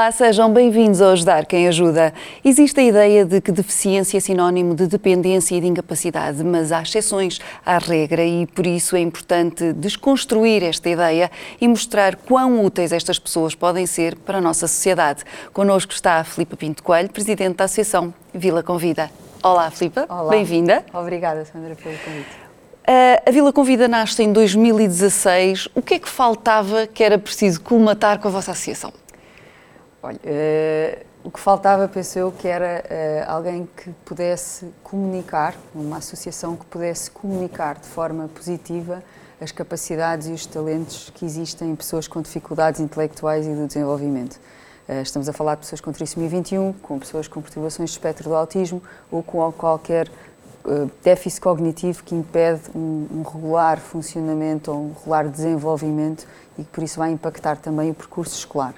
Olá, sejam bem-vindos ao Ajudar Quem Ajuda. Existe a ideia de que deficiência é sinónimo de dependência e de incapacidade, mas há exceções à regra e por isso é importante desconstruir esta ideia e mostrar quão úteis estas pessoas podem ser para a nossa sociedade. Connosco está a Filipa Pinto Coelho, Presidente da Associação Vila Convida. Olá, Filipa. Bem-vinda. Obrigada, Sandra, pelo convite. Uh, a Vila Convida nasce em 2016. O que é que faltava que era preciso colmatar com a vossa associação? Olha, uh, o que faltava, penso eu, que era uh, alguém que pudesse comunicar, uma associação que pudesse comunicar de forma positiva as capacidades e os talentos que existem em pessoas com dificuldades intelectuais e do desenvolvimento. Uh, estamos a falar de pessoas com trissomia 21, com pessoas com perturbações de espectro do autismo ou com qualquer déficit cognitivo que impede um, um regular funcionamento ou um regular desenvolvimento e por isso vai impactar também o percurso escolar.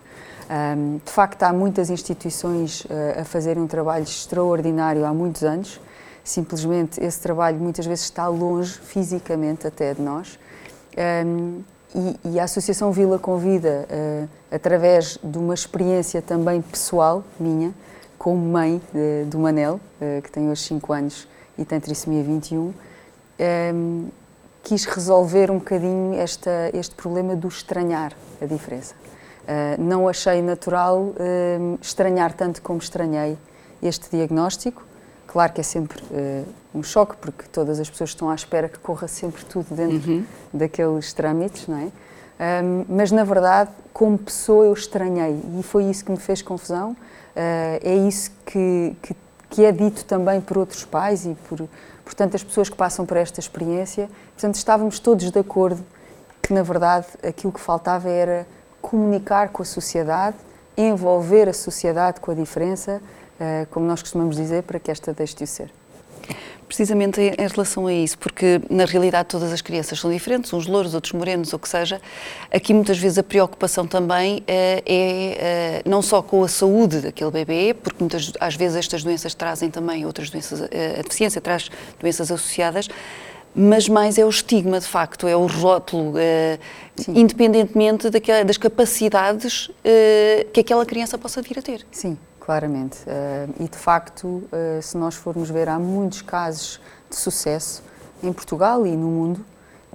Um, de facto, há muitas instituições uh, a fazerem um trabalho extraordinário há muitos anos. Simplesmente esse trabalho muitas vezes está longe, fisicamente até de nós. Um, e, e, a Associação Vila convida, uh, através de uma experiência também pessoal minha, como mãe de, do Manel, que tem hoje 5 anos e tem trissomia 21, um, quis resolver um bocadinho esta, este problema do estranhar a diferença. Uh, não achei natural uh, estranhar tanto como estranhei este diagnóstico. Claro que é sempre uh, um choque, porque todas as pessoas estão à espera que corra sempre tudo dentro uhum. daqueles trâmites, não é? Um, mas na verdade, como pessoa, eu estranhei e foi isso que me fez confusão. é isso que, que, que, é dito também por outros pais e por, portanto, as pessoas que passam por esta experiência. Portanto, estávamos todos de acordo que, na verdade, aquilo que faltava era comunicar com a sociedade, envolver a sociedade com a diferença, eh, como nós costumamos dizer, para que esta deixe de ser. Precisamente em relação a isso, porque na realidade todas as crianças são diferentes, uns louros, outros morenos, ou o que seja. Aqui muitas vezes a preocupação também é, é não só com a saúde daquele bebê, porque muitas às vezes estas doenças trazem também outras doenças, a deficiência traz doenças associadas, mas mais é o estigma, de facto, é o rótulo, independentemente daquela, das capacidades que aquela criança possa vir a ter. Sim, claramente. Uh, e, de facto, se nós formos ver, há muitos casos de sucesso em Portugal e no mundo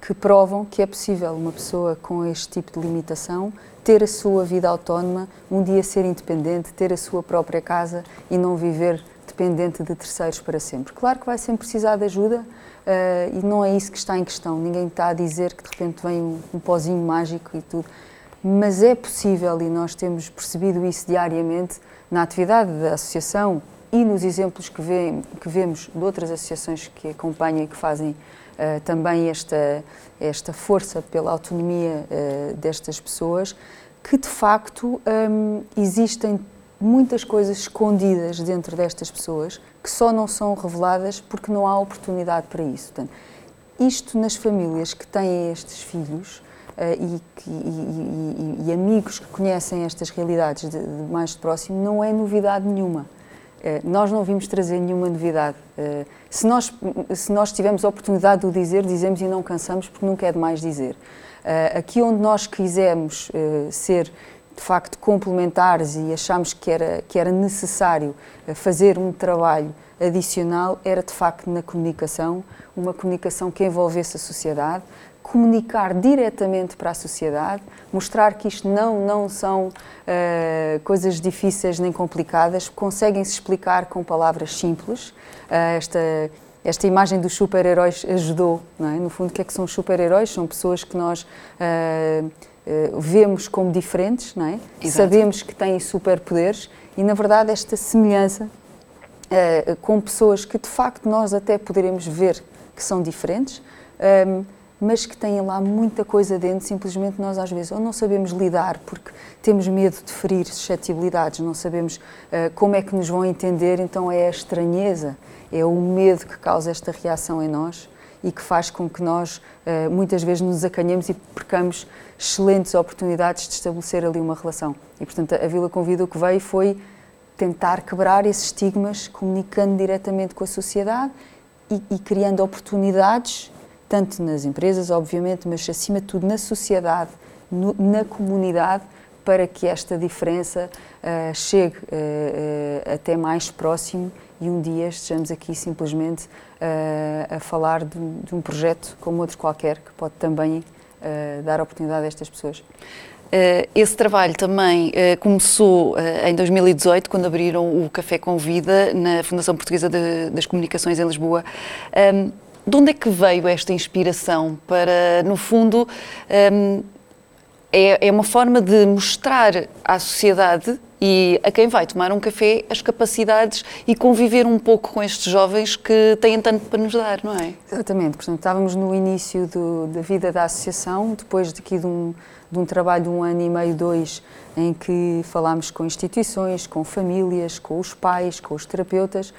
que provam que é possível uma pessoa com este tipo de limitação ter a sua vida autónoma, um dia ser independente, ter a sua própria casa e não viver dependente de terceiros para sempre. Claro que vai sempre precisar de ajuda, Uh, e não é isso que está em questão. Ninguém está a dizer que de repente vem um, um pozinho mágico e tudo. Mas é possível e nós temos percebido isso diariamente na atividade da associação e nos exemplos que, vê, que vemos de outras associações que acompanham e que fazem uh, também esta, esta força pela autonomia uh, destas pessoas, que de facto um, existem muitas coisas escondidas dentro destas pessoas que só não são reveladas porque não há oportunidade para isso. Portanto, isto nas famílias que têm estes filhos e, que, e, e, e, amigos que conhecem estas realidades de, de mais de próximo não é novidade nenhuma. Uh, nós não vimos trazer nenhuma novidade. Uh, se, nós, se nós tivermos a oportunidade de o dizer, dizemos e não cansamos porque nunca é demais dizer. aqui onde nós quisemos ser de facto complementares e achámos que era, que era necessário eh, fazer um trabalho adicional, era de facto na comunicação, uma comunicação que envolvesse a sociedade, comunicar diretamente para a sociedade, mostrar que isto não, não são uh, coisas difíceis nem complicadas, conseguem-se explicar com palavras simples. Uh, esta, esta imagem dos super-heróis ajudou, é? No fundo, o que é que são super-heróis? São pessoas que nós uh, vemos como diferentes, não é? Sabemos que têm superpoderes e, na verdade, esta semelhança com pessoas que, de facto, nós até poderemos ver que são diferentes, um, ehm, mas que têm lá muita coisa dentro, simplesmente nós às vezes ou não sabemos lidar porque temos medo de ferir suscetibilidades, não sabemos uh, como é que nos vão entender, então é a estranheza, é o medo que causa esta reação em nós e que faz com que nós uh, muitas vezes nos acanhemos e percamos excelentes oportunidades de estabelecer ali uma relação. E, portanto, a Vila Convida o que veio foi tentar quebrar esses estigmas, comunicando diretamente com a sociedade e, e criando oportunidades, tanto nas empresas, obviamente, mas acima de tudo na sociedade, no, na comunidade, para que esta diferença chegue até mais próximo e um dia estejamos aqui simplesmente uh, a falar de, de, um projeto como outro qualquer que pode também uh, dar oportunidade a estas pessoas. Uh, esse trabalho também começou em 2018, quando abriram o Café com Vida na Fundação Portuguesa de, das Comunicações em Lisboa. Um, de onde é que veio esta inspiração para, no fundo, um, é, é uma forma de mostrar à sociedade e a quem vai tomar um café as capacidades e conviver um pouco com estes jovens que têm tanto para nos dar, não é? Exatamente, portanto estávamos no início do, da vida da associação, depois daqui de um, de um trabalho de um ano e meio, dois, em que falámos com instituições, com famílias, com os pais, com os terapeutas,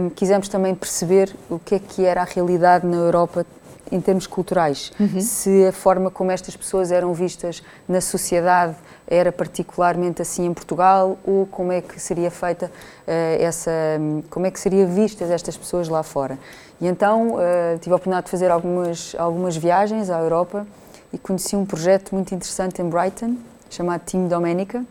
um, quisemos também perceber o que é que era a realidade na Europa em termos culturais, uhum. se a forma como estas pessoas eram vistas na sociedade era particularmente assim em Portugal ou como é que seria feita uh, essa, como é que seria vistas estas pessoas lá fora. E então uh, tive a oportunidade de fazer algumas algumas viagens à Europa e conheci um projeto muito interessante em Brighton chamado Team Domenica,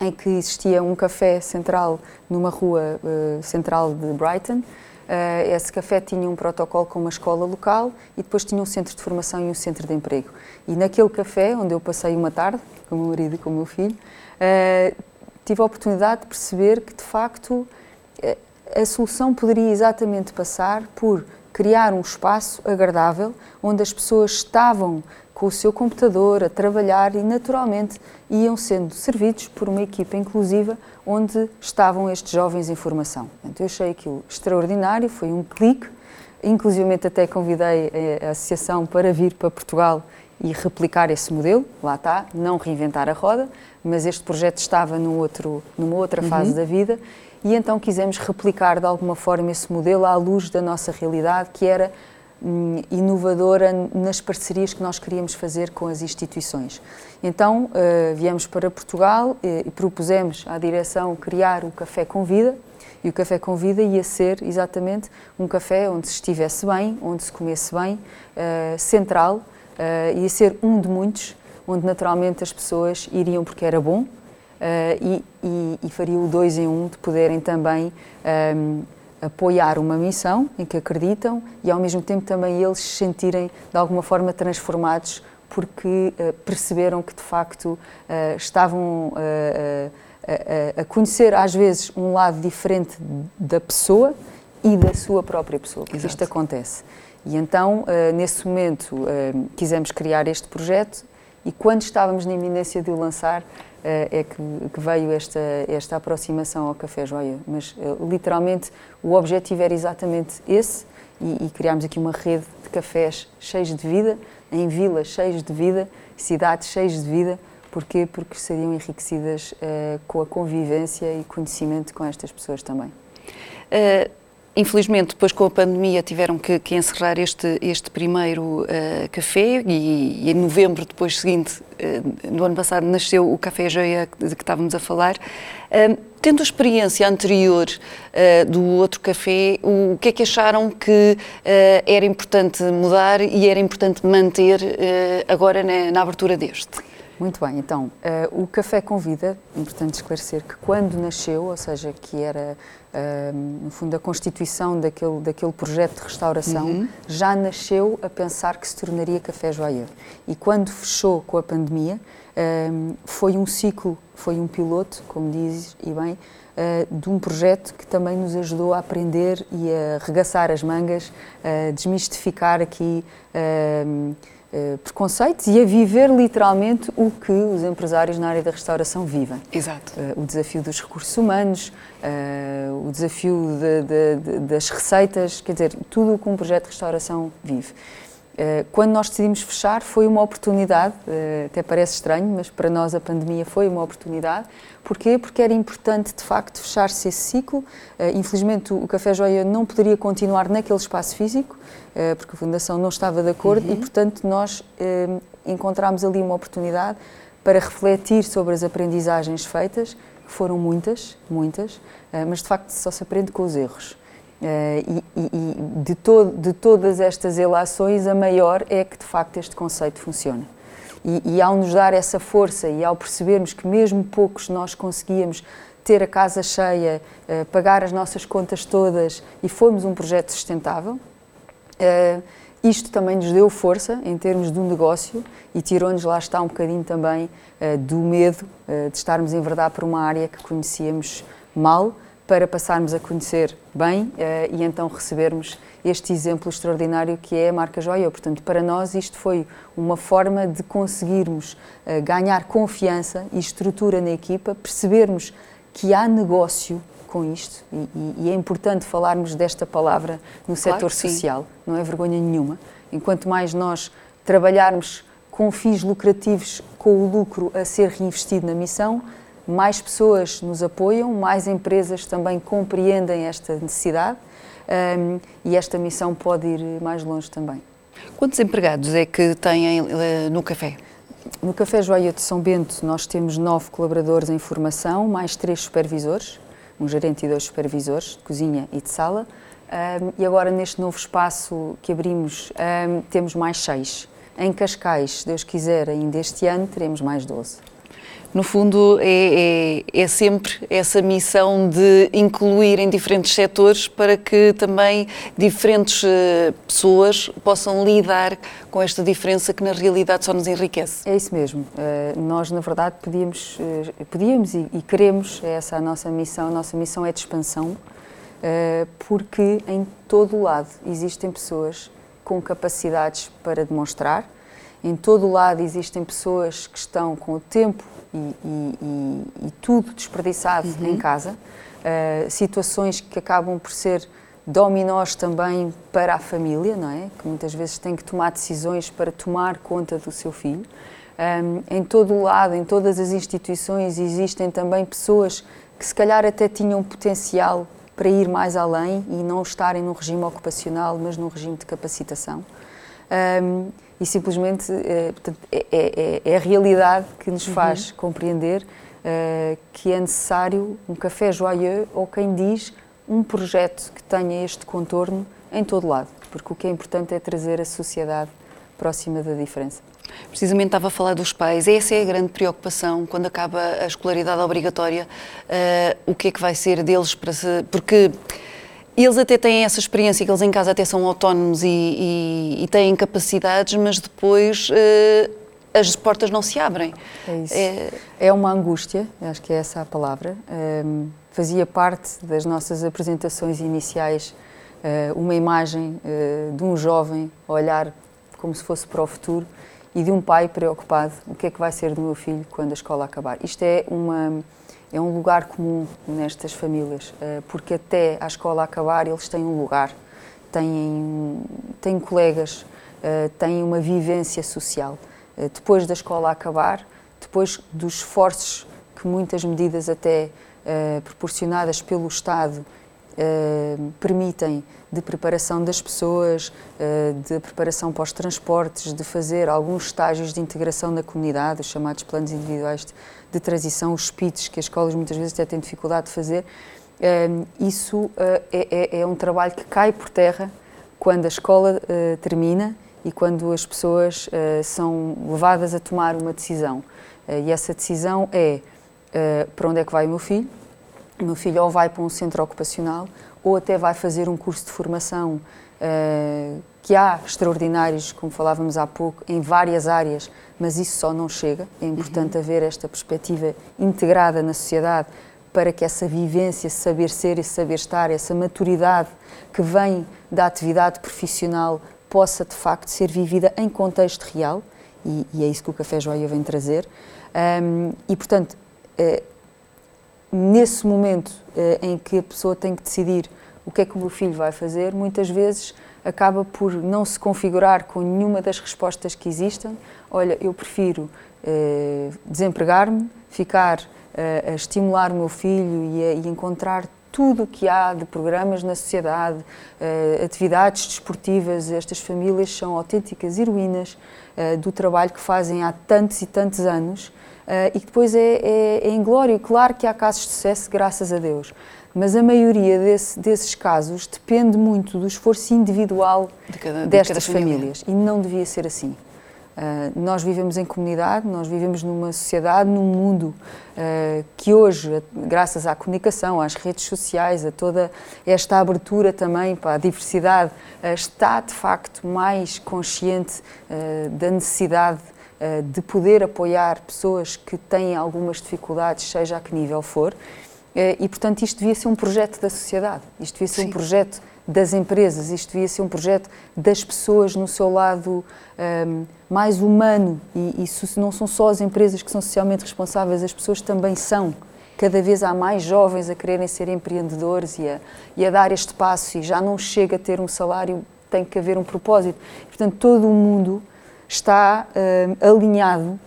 em que existia um café central numa rua uh, central de Brighton Uh, esse café tinha um protocolo com uma escola local e depois tinha um centro de formação e um centro de emprego. E naquele café, onde eu passei uma tarde com o meu marido e com o meu filho, uh, tive a oportunidade de perceber que, de facto, a solução poderia exatamente passar por criar um espaço agradável onde as pessoas estavam com o seu computador, a trabalhar e, naturalmente, iam sendo servidos por uma equipa inclusiva onde estavam estes jovens em formação. Então, eu achei aquilo extraordinário, foi um clique, inclusive até convidei a associação para vir para Portugal e replicar esse modelo, lá está, não reinventar a roda, mas este projeto estava num outro, numa outra uhum. fase da vida e então quisemos replicar de alguma forma esse modelo à luz da nossa realidade, que era inovadora nas parcerias que nós queríamos fazer com as instituições. Então, uh, viemos para Portugal e, e propusemos à direção criar o Café com Vida, e o Café com Vida ia ser exatamente um café onde se estivesse bem, onde se comesse bem, uh, central, ia ser um de muitos, onde naturalmente as pessoas iriam porque era bom, uh, e, e, e, faria o dois em um de poderem também um, apoiar uma missão em que acreditam e ao mesmo tempo também eles se sentirem de alguma forma transformados porque uh, perceberam que de facto uh, estavam uh, a conhecer às vezes um lado diferente da pessoa e da sua própria pessoa, porque Exato. isto acontece. E então, nesse momento, quisemos criar este projeto e quando estávamos na iminência de o lançar, eh, é que, que, veio esta, esta aproximação ao Café Joia. Mas, eh, literalmente, o objetivo era exatamente esse e, e criámos aqui uma rede de cafés cheios de vida, em vilas cheias de vida, cidades cheias de vida. Porquê? Porque seriam enriquecidas uh, com a convivência e conhecimento com estas pessoas também. Uh, Infelizmente, depois com a pandemia tiveram que, que encerrar este, este primeiro uh, café e, e, em novembro, depois seguinte, uh, no ano passado, nasceu o Café Joia de que estávamos a falar. Uh, tendo a experiência anterior do outro café, o, o, que é que acharam que era importante mudar e era importante manter agora na, na abertura deste? Muito bem, então, uh, o Café Convida, importante esclarecer que quando nasceu, ou seja, que era, no fundo, a constituição daquele, daquele projeto de restauração, uhum. já nasceu a pensar que se tornaria Café Joaia. E quando fechou com a pandemia, foi um ciclo, foi um piloto, como dizes, e bem, de um projeto que também nos ajudou a aprender e a regaçar as mangas, a desmistificar aqui preconceitos e a viver literalmente o que os empresários na área da restauração vivem. Exato. Uh, o desafio dos recursos humanos, uh, o desafio de, de, de, das receitas, quer dizer, tudo o que um projeto de restauração vive. Quando nós decidimos fechar, foi uma oportunidade, até parece estranho, mas para nós a pandemia foi uma oportunidade. Porquê? Porque era importante, de facto, fechar-se esse ciclo. Infelizmente, o Café Joia não poderia continuar naquele espaço físico, porque a Fundação não estava de acordo uhum. e, portanto, nós encontramos ali uma oportunidade para refletir sobre as aprendizagens feitas, que foram muitas, muitas, mas de facto só se aprende com os erros. Uh, e, e de, de todas estas relações, a maior é que de facto este conceito funciona. E, e ao nos dar essa força e ao percebermos que mesmo poucos nós conseguíamos ter a casa cheia, uh, pagar as nossas contas todas e fomos um projeto sustentável, uh, isto também nos deu força em termos do negócio e tirou-nos lá está um bocadinho também uh, do medo de estarmos em verdade por uma área que conhecíamos mal para passarmos a conhecer bem e então recebermos este exemplo extraordinário que é a marca Joia. Portanto, para nós isto foi uma forma de conseguirmos uh, ganhar confiança e estrutura na equipa, percebermos que há negócio com isto e, e, e é importante falarmos desta palavra no claro setor social, não é vergonha nenhuma. Enquanto mais nós trabalharmos com fins lucrativos, com o lucro a ser reinvestido na missão, mais pessoas nos apoiam, mais empresas também compreendem esta necessidade um, e esta missão pode ir mais longe também. Quantos empregados é que têm uh, no café? No Café Joia de São Bento nós temos nove colaboradores em formação, mais três supervisores, um gerente e dois supervisores de cozinha e de sala. Um, e agora neste novo espaço que abrimos um, temos mais seis. Em Cascais, se Deus quiser, ainda este ano teremos mais doze no fundo, é, é, é, sempre essa missão de incluir em diferentes setores para que também diferentes uh, pessoas possam lidar com esta diferença que na realidade só nos enriquece. É isso mesmo. Uh, nós, na verdade, podíamos, uh, podíamos e, e, queremos, é essa a nossa missão, a nossa missão é de expansão, porque em todo o lado existem pessoas com capacidades para demonstrar, em todo o lado existem pessoas que estão com o tempo e, e, e tudo desperdiçado uhum. em casa, uh, situações que acabam por ser dominós também para a família, não é? Que muitas vezes tem que tomar decisões para tomar conta do seu filho. Um, em todo o lado, em todas as instituições, existem também pessoas que se calhar até tinham potencial para ir mais além e não estarem no regime ocupacional, mas no regime de capacitação. Um, e simplesmente é, é, é, é, a realidade que nos faz uhum. compreender uh, que é necessário um café joyeux ou quem diz um projeto que tenha este contorno em todo lado, porque o que é importante é trazer a sociedade próxima da diferença. Precisamente estava a falar dos pais, essa é a grande preocupação quando acaba a escolaridade obrigatória, uh, o que é que vai ser deles para se... porque eles até têm essa experiência que eles em casa até são autónomos e, e, e têm capacidades, mas depois uh, as portas não se abrem. É isso. É, é uma angústia, acho que é essa a palavra. Um, ehm, fazia parte das nossas apresentações iniciais uh, uma imagem uh, de um jovem olhar como se fosse para o futuro e de um pai preocupado: o que é que vai ser do meu filho quando a escola acabar? Isto é uma é um lugar comum nestas famílias, eh, porque até a escola acabar eles têm um lugar, têm, têm colegas, eh, têm uma vivência social. Eh, depois da escola acabar, depois dos esforços que muitas medidas até proporcionadas pelo Estado permitem de preparação das pessoas, de preparação para os transportes, de fazer alguns estágios de integração na comunidade, os chamados planos individuais de de transição, os PITs, que as escolas muitas vezes até têm dificuldade de fazer, ehm, isso eh, é, é, é, um trabalho que cai por terra quando a escola eh, termina e quando as pessoas eh, são levadas a tomar uma decisão. e essa decisão é para onde é que vai o meu filho? O meu filho ou vai para um centro ocupacional ou até vai fazer um curso de formação que há extraordinários, como falávamos há pouco, em várias áreas, mas isso só não chega. É importante uhum. haver esta perspectiva integrada na sociedade para que essa vivência, esse saber ser, esse saber estar, essa maturidade que vem da atividade profissional possa de facto ser vivida em contexto real e, e é isso que o Café Joia vem trazer. Um, e portanto, uh, nesse momento uh, em que a pessoa tem que decidir o que é que o meu filho vai fazer, muitas vezes acaba por não se configurar com nenhuma das respostas que existem. Olha, eu prefiro eh, desempregar-me, ficar eh, a estimular o meu filho e, a, e encontrar tudo o que há de programas na sociedade, atividades desportivas. Estas famílias são autênticas heroínas do trabalho que fazem há tantos e tantos anos e que depois é, é, é inglório. Claro que há casos de sucesso, graças a Deus, mas a maioria desse, desses casos depende muito do esforço individual de cada, destas de família. famílias e não devia ser assim. Uh, nós vivemos em comunidade, nós vivemos numa sociedade, num mundo uh, que hoje, graças à comunicação, às redes sociais, a toda esta abertura também para a diversidade, uh, está de facto mais consciente da necessidade de poder apoiar pessoas que têm algumas dificuldades, seja a que nível for. E, portanto, isto devia ser um projeto da sociedade, isto devia ser Sim. um projeto das empresas, isto devia ser um projeto das pessoas no seu lado um, mais humano e, e não são só as empresas que são socialmente responsáveis, as pessoas também são. Cada vez há mais jovens a quererem ser empreendedores e a, e a dar este passo e já não chega a ter um salário, tem que haver um propósito. Portanto, todo o mundo está um, alinhado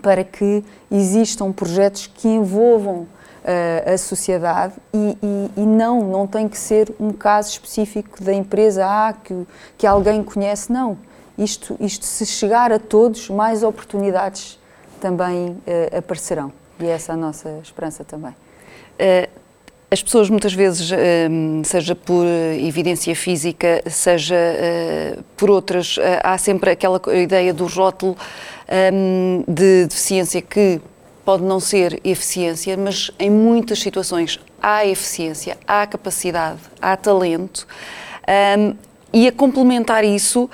para que existam projetos que envolvam uh, a sociedade e, e, e, não, não tem que ser um caso específico da empresa A que, que alguém conhece, não. Isto, isto, se chegar a todos, mais oportunidades também uh, aparecerão. E essa é a nossa esperança também. Uh, as pessoas muitas vezes, seja por evidência física, seja por outras, há sempre aquela ideia do rótulo de deficiência que pode não ser eficiência, mas em muitas situações há eficiência, há capacidade, há talento. Um, e a complementar isso,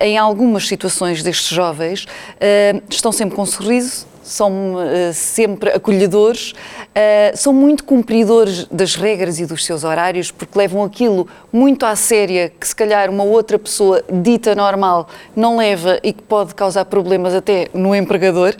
em algumas situações destes jovens, estão sempre com um sorriso, são uh, sempre acolhedores, são muito cumpridores das regras e dos seus horários, porque levam aquilo muito à séria, que se calhar uma outra pessoa dita normal não leva e que pode causar problemas até no empregador.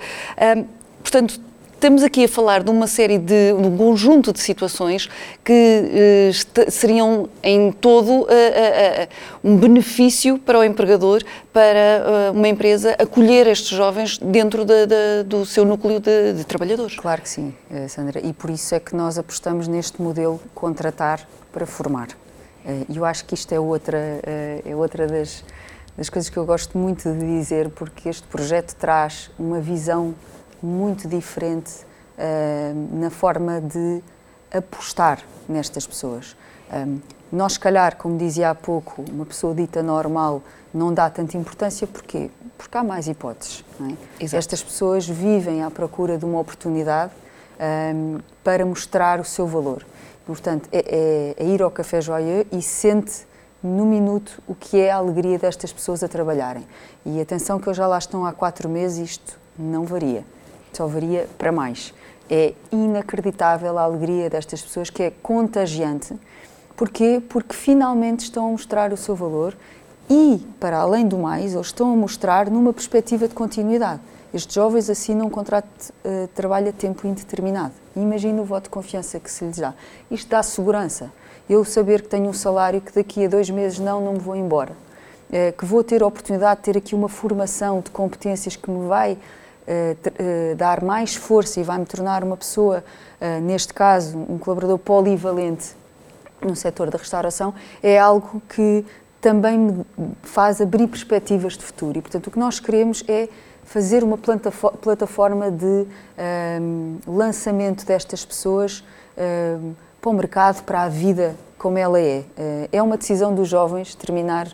Portanto, estamos aqui a falar de uma série de, um conjunto de situações que uh, seriam em todo uh, uh, um benefício para o empregador, para uma empresa acolher estes jovens dentro de, de, do seu núcleo de, de, trabalhadores. Claro que sim, Sandra, e por isso é que nós apostamos neste modelo contratar para formar. E eu acho que isto é outra, é outra das, das coisas que eu gosto muito de dizer, porque este projeto traz uma visão muito diferente uh, na forma de apostar nestas pessoas. Um, nós, se calhar, como dizia há pouco, uma pessoa dita normal não dá tanta importância, porquê? Porque há mais hipóteses. É? Estas pessoas vivem à procura de uma oportunidade um, para mostrar o seu valor. Portanto, é, é, é ir ao Café Joyeux e sente no minuto o que é a alegria destas pessoas a trabalharem. E atenção que eu já lá estão há quatro meses isto não varia só varia para mais. É inacreditável a alegria destas pessoas, que é contagiante. Porquê? Porque finalmente estão a mostrar o seu valor e, para além do mais, eles estão a mostrar numa perspectiva de continuidade. Estes jovens assinam um contrato de uh, trabalho a tempo indeterminado. Imagina o voto de confiança que se lhes dá. Isto dá segurança. Eu saber que tenho um salário que daqui a dois meses não, não me vou embora. Uh, que vou ter a oportunidade de ter aqui uma formação de competências que me vai dar mais força e vai-me tornar uma pessoa, uh, neste caso, um colaborador polivalente no setor da restauração, é algo que também me faz abrir perspectivas de futuro. E, portanto, o que nós queremos é fazer uma plataforma de um, ehm, lançamento destas pessoas um, ehm, para o mercado, para a vida como ela é. É uma decisão dos jovens terminar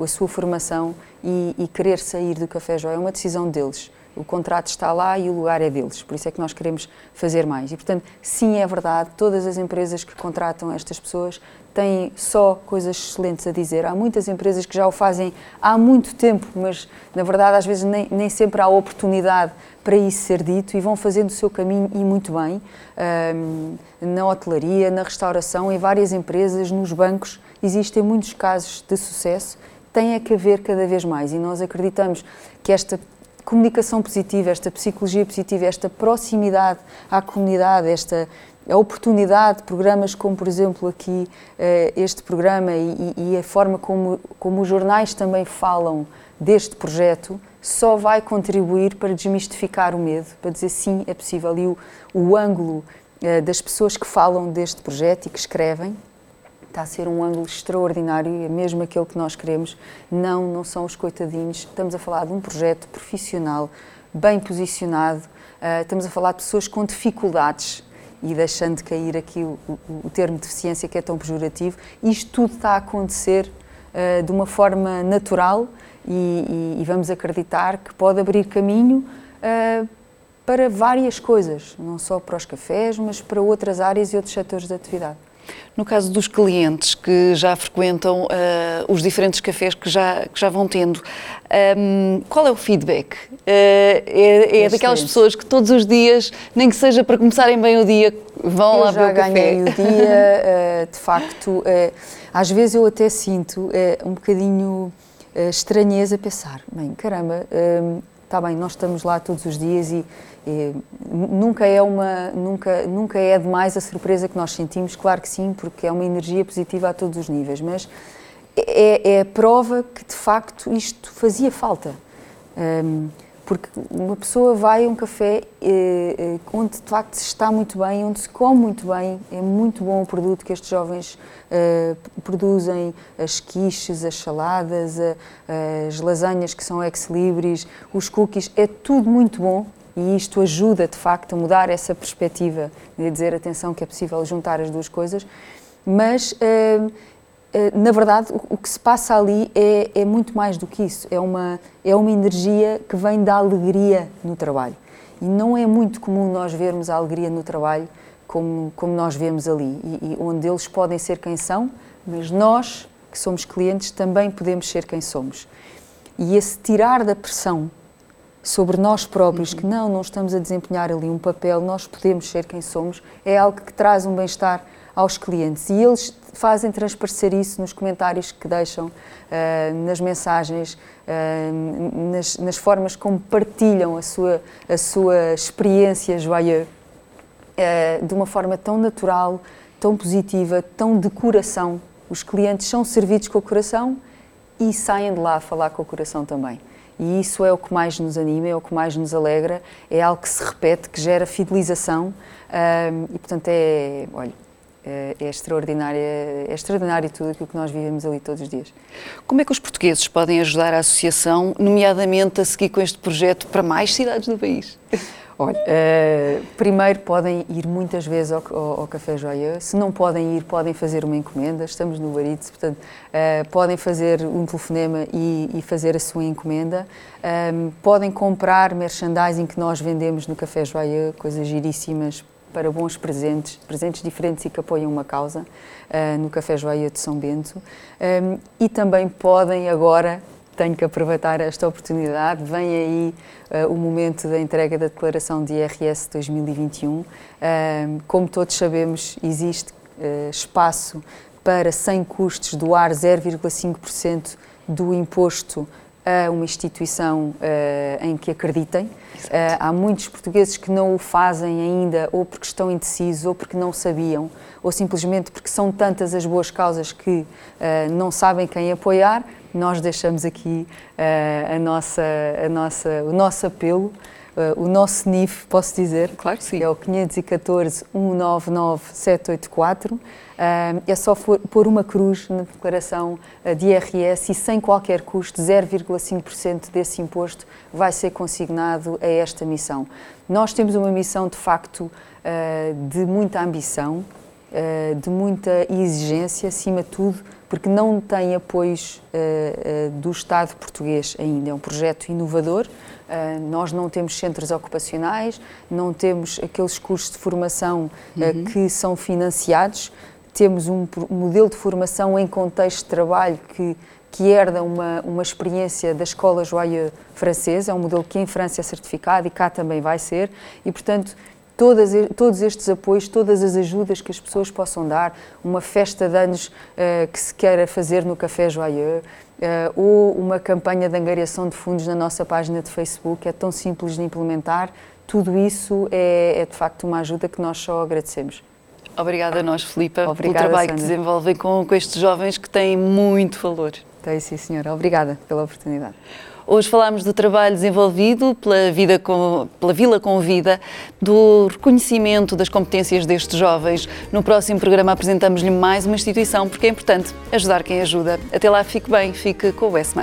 a sua formação e, e, querer sair do Café Jó, é uma decisão deles o contrato está lá e o lugar é deles. Por isso é que nós queremos fazer mais. E, portanto, sim, é verdade, todas as empresas que contratam estas pessoas têm só coisas excelentes a dizer. Há muitas empresas que já o fazem há muito tempo, mas, na verdade, às vezes nem, nem sempre há oportunidade para isso ser dito e vão fazendo o seu caminho e muito bem. Um, na hotelaria, na restauração, em várias empresas, nos bancos, existem muitos casos de sucesso. Tem a que haver cada vez mais e nós acreditamos que esta comunicação positiva, esta psicologia positiva, esta proximidade à comunidade, esta a oportunidade, programas como, por exemplo, aqui eh, este programa e, e, a forma como, como os jornais também falam deste projeto, só vai contribuir para desmistificar o medo, para dizer sim, é possível. E o, o ângulo eh, das pessoas que falam deste projeto e que escrevem está a ser um ângulo extraordinário e é mesmo aquele que nós queremos. Não, não são os coitadinhos. Estamos a falar de um projeto profissional, bem posicionado. Uh, estamos a falar de pessoas com dificuldades e deixando de cair aqui o, o, o termo deficiência que é tão pejorativo. Isto tudo está a acontecer uh, de uma forma natural e, e, e vamos acreditar que pode abrir caminho uh, para várias coisas, não só para os cafés, mas para outras áreas e outros setores de atividade. No caso dos clientes que já frequentam uh, os diferentes cafés que já, que já vão tendo, um, ehm, qual é o feedback? Uh, é, é daquelas pessoas que todos os dias, nem que seja para começarem bem o dia, vão eu lá para o café? Eu já ganhei o dia, uh, de facto, às vezes eu até sinto um bocadinho estranheza a pensar, bem, caramba, está bem, nós estamos lá todos os dias e nunca é uma nunca nunca é demais a surpresa que nós sentimos. Claro que sim porque é uma energia positiva a todos os níveis mas é, é a prova que de facto isto fazia falta. Um, porque uma pessoa vai a um café eh, eh, onde de facto se está muito bem, onde se come muito bem, é muito bom o produto que estes jovens eh, produzem, as quiches, as saladas, as lasanhas que são ex-libris, os cookies, é tudo muito bom e isto ajuda de facto a mudar essa perspectiva de dizer atenção que é possível juntar as duas coisas, mas uh, uh, na verdade o, que se passa ali é, é, muito mais do que isso, é uma, é uma energia que vem da alegria no trabalho. E não é muito comum nós vermos a alegria no trabalho como, como nós vemos ali. E, e onde eles podem ser quem são, mas nós que somos clientes também podemos ser quem somos. E esse tirar da pressão sobre nós próprios, que não, não estamos a desempenhar ali um papel, nós podemos ser quem somos, é algo que traz um bem-estar aos clientes. E eles fazem transparecer isso nos comentários que deixam, uh, nas mensagens, uh, nas, nas, formas como partilham a sua, a sua experiência joyeux, uh, de uma forma tão natural, tão positiva, tão de coração. Os clientes são servidos com o coração e saem de lá a falar com o coração também. E isso é o que mais nos anima, é o que mais nos alegra, é algo que se repete, que gera fidelização um, e, portanto, é, olha, é, é, extraordinário, é extraordinário tudo aquilo que nós vivemos ali todos os dias. Como é que os portugueses podem ajudar a associação, nomeadamente a seguir com este projeto para mais cidades do país? Olha, uh, primeiro podem ir muitas vezes ao, ao, ao, Café Joyeux. Se não podem ir, podem fazer uma encomenda. Estamos no Baritz, portanto, uh, podem fazer um telefonema e, e fazer a sua encomenda. Ehm, podem comprar merchandising que nós vendemos no Café Joyeux, coisas giríssimas para bons presentes, presentes diferentes e que apoiam uma causa, uh, no Café Joia de São Bento. Ehm, e também podem agora tenho que aproveitar esta oportunidade. Vem aí uh, o momento da entrega da declaração de IRS 2021. Uh, como todos sabemos, existe uh, espaço para, sem custos, doar 0,5% do imposto a uma instituição uh, em que acreditem. Uh, há muitos portugueses que não o fazem ainda, ou porque estão indecisos, ou porque não sabiam, ou simplesmente porque são tantas as boas causas que uh, não sabem quem apoiar. Nós deixamos aqui a nossa, a nossa, o nosso apelo, o nosso NIF, posso dizer? Claro que sim. É o 514 199 784. Uh, é só pôr uma cruz na declaração de IRS e sem qualquer custo, 0,5% desse imposto vai ser consignado a esta missão. Nós temos uma missão de facto de muita ambição, de muita exigência, acima de tudo, porque não tem apoios do Estado português ainda. É um projeto inovador. Uh, nós não temos centros ocupacionais, não temos aqueles cursos de formação uhum. que são financiados. Temos um modelo de formação em contexto de trabalho que, que herda uma, uma experiência da escola Joia francesa. É um modelo que em França é certificado e cá também vai ser. E, portanto, todas, todos estes apoios, todas as ajudas que as pessoas possam dar, uma festa de anos uh, que se queira fazer no Café Joyeux, uh, ou uma campanha de angariação de fundos na nossa página de Facebook, é tão simples de implementar. Tudo isso é, é de facto uma ajuda que nós só agradecemos. Obrigada a nós, Filipa, Obrigada, pelo trabalho Sandra. que desenvolvem com, com estes jovens que têm muito valor. Tem sim, senhora. Obrigada pela oportunidade. Hoje falámos do trabalho desenvolvido pela, vida com, pela Vila com Vida, do reconhecimento das competências destes jovens. No próximo programa apresentamos-lhe mais uma instituição, porque é importante ajudar quem ajuda. Até lá, fique bem, fique com o S.